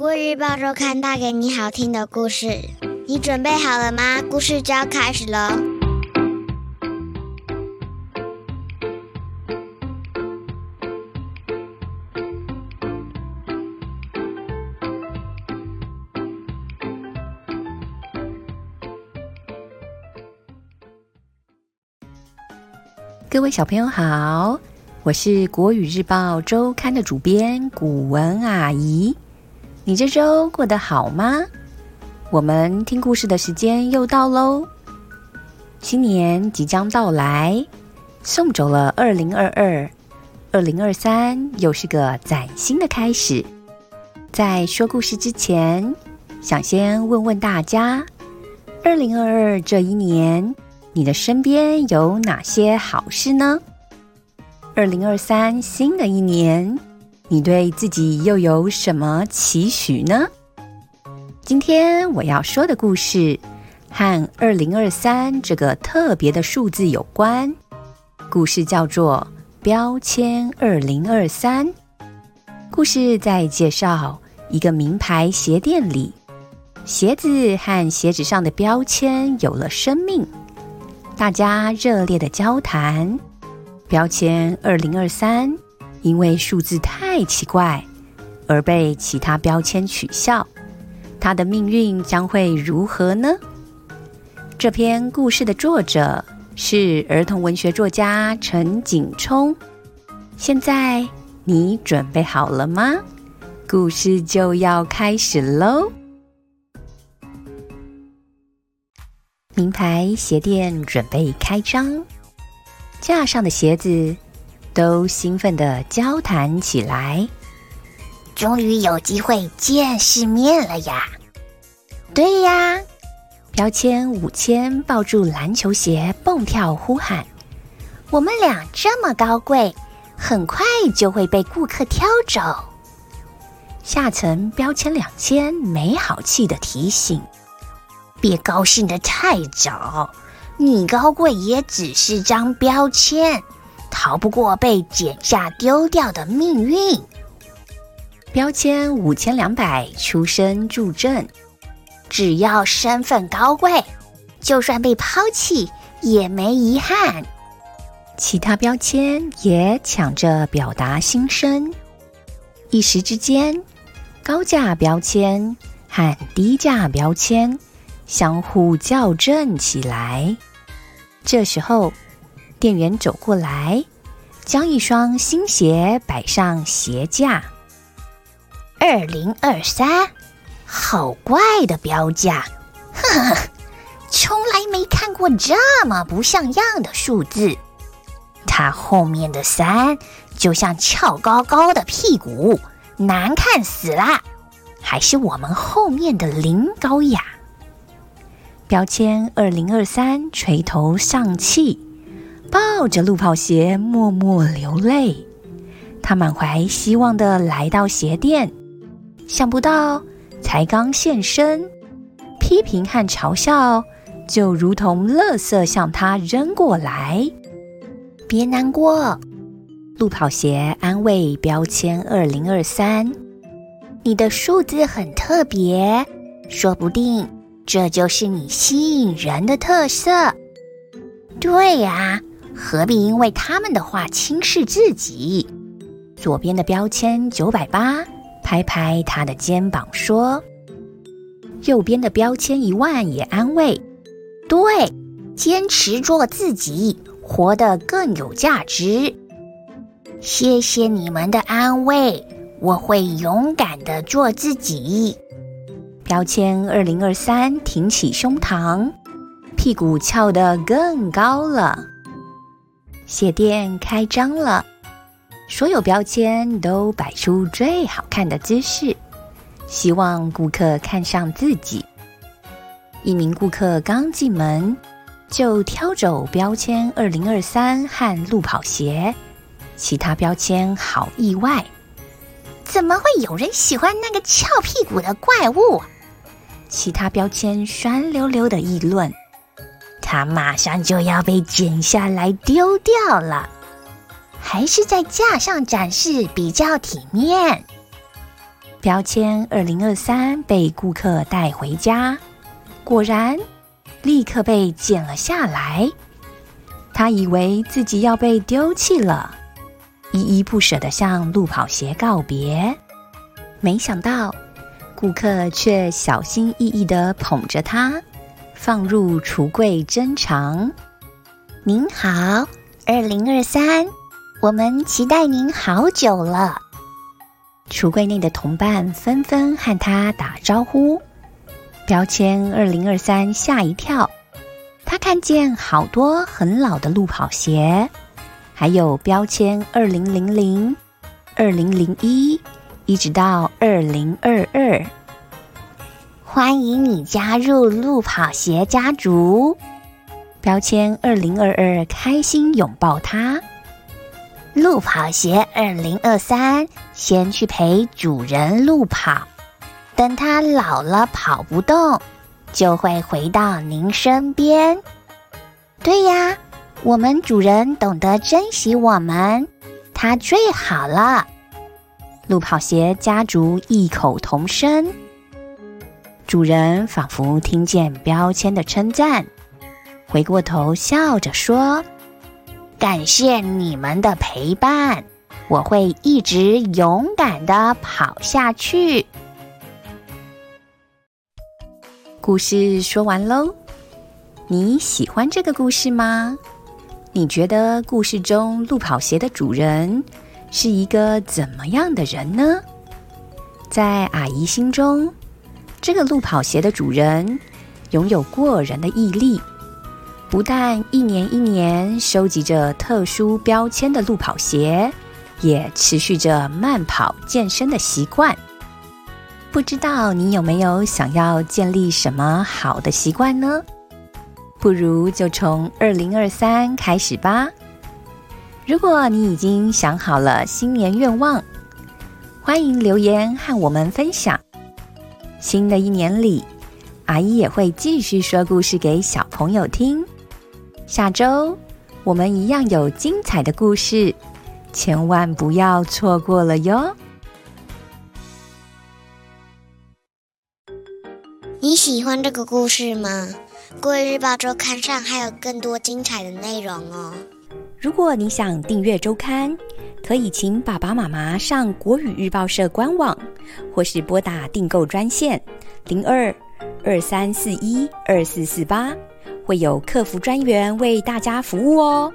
国语日报周刊带给你好听的故事，你准备好了吗？故事就要开始喽！各位小朋友好，我是国语日报周刊的主编古文阿姨。你这周过得好吗？我们听故事的时间又到喽。新年即将到来，送走了二零二二，二零二三又是个崭新的开始。在说故事之前，想先问问大家：二零二二这一年，你的身边有哪些好事呢？二零二三新的一年。你对自己又有什么期许呢？今天我要说的故事和二零二三这个特别的数字有关。故事叫做《标签二零二三》。故事在介绍一个名牌鞋店里，鞋子和鞋子上的标签有了生命，大家热烈的交谈。标签二零二三。因为数字太奇怪，而被其他标签取笑，他的命运将会如何呢？这篇故事的作者是儿童文学作家陈景冲。现在你准备好了吗？故事就要开始喽！名牌鞋店准备开张，架上的鞋子。都兴奋地交谈起来，终于有机会见世面了呀！对呀，标签五千抱住篮球鞋蹦跳呼喊：“我们俩这么高贵，很快就会被顾客挑走。”下层标签两千没好气的提醒：“别高兴得太早，你高贵也只是张标签。”逃不过被剪下丢掉的命运。标签五千两百出身助阵，只要身份高贵，就算被抛弃也没遗憾。其他标签也抢着表达心声，一时之间，高价标签和低价标签相互校正起来。这时候。店员走过来，将一双新鞋摆上鞋架。二零二三，好怪的标价！呵呵，从来没看过这么不像样的数字。它后面的三就像翘高高的屁股，难看死了。还是我们后面的零高雅。标签二零二三，垂头丧气。抱着路跑鞋默默流泪，他满怀希望的来到鞋店，想不到才刚现身，批评和嘲笑就如同垃圾向他扔过来。别难过，路跑鞋安慰标签二零二三，你的数字很特别，说不定这就是你吸引人的特色。对呀。何必因为他们的话轻视自己？左边的标签九百八，拍拍他的肩膀说：“右边的标签一万也安慰，对，坚持做自己，活得更有价值。谢谢你们的安慰，我会勇敢的做自己。”标签二零二三挺起胸膛，屁股翘得更高了。鞋店开张了，所有标签都摆出最好看的姿势，希望顾客看上自己。一名顾客刚进门，就挑走标签二零二三和路跑鞋，其他标签好意外，怎么会有人喜欢那个翘屁股的怪物？其他标签酸溜溜的议论。它马上就要被剪下来丢掉了，还是在架上展示比较体面。标签二零二三被顾客带回家，果然立刻被剪了下来。他以为自己要被丢弃了，依依不舍地向路跑鞋告别。没想到，顾客却小心翼翼地捧着它，放入橱柜珍藏。您好，二零二三，我们期待您好久了。橱柜内的同伴纷纷和他打招呼。标签二零二三吓一跳，他看见好多很老的路跑鞋，还有标签二零零零、二零零一，一直到二零二二。欢迎你加入路跑鞋家族。标签二零二二开心拥抱它。路跑鞋二零二三先去陪主人路跑，等他老了跑不动，就会回到您身边。对呀，我们主人懂得珍惜我们，他最好了。路跑鞋家族异口同声，主人仿佛听见标签的称赞。回过头，笑着说：“感谢你们的陪伴，我会一直勇敢的跑下去。”故事说完喽，你喜欢这个故事吗？你觉得故事中路跑鞋的主人是一个怎么样的人呢？在阿姨心中，这个路跑鞋的主人拥有过人的毅力。不但一年一年收集着特殊标签的路跑鞋，也持续着慢跑健身的习惯。不知道你有没有想要建立什么好的习惯呢？不如就从二零二三开始吧。如果你已经想好了新年愿望，欢迎留言和我们分享。新的一年里，阿姨也会继续说故事给小朋友听。下周我们一样有精彩的故事，千万不要错过了哟！你喜欢这个故事吗？国语日报周刊上还有更多精彩的内容哦。如果你想订阅周刊，可以请爸爸妈妈上国语日报社官网，或是拨打订购专线零二二三四一二四四八。会有客服专员为大家服务哦。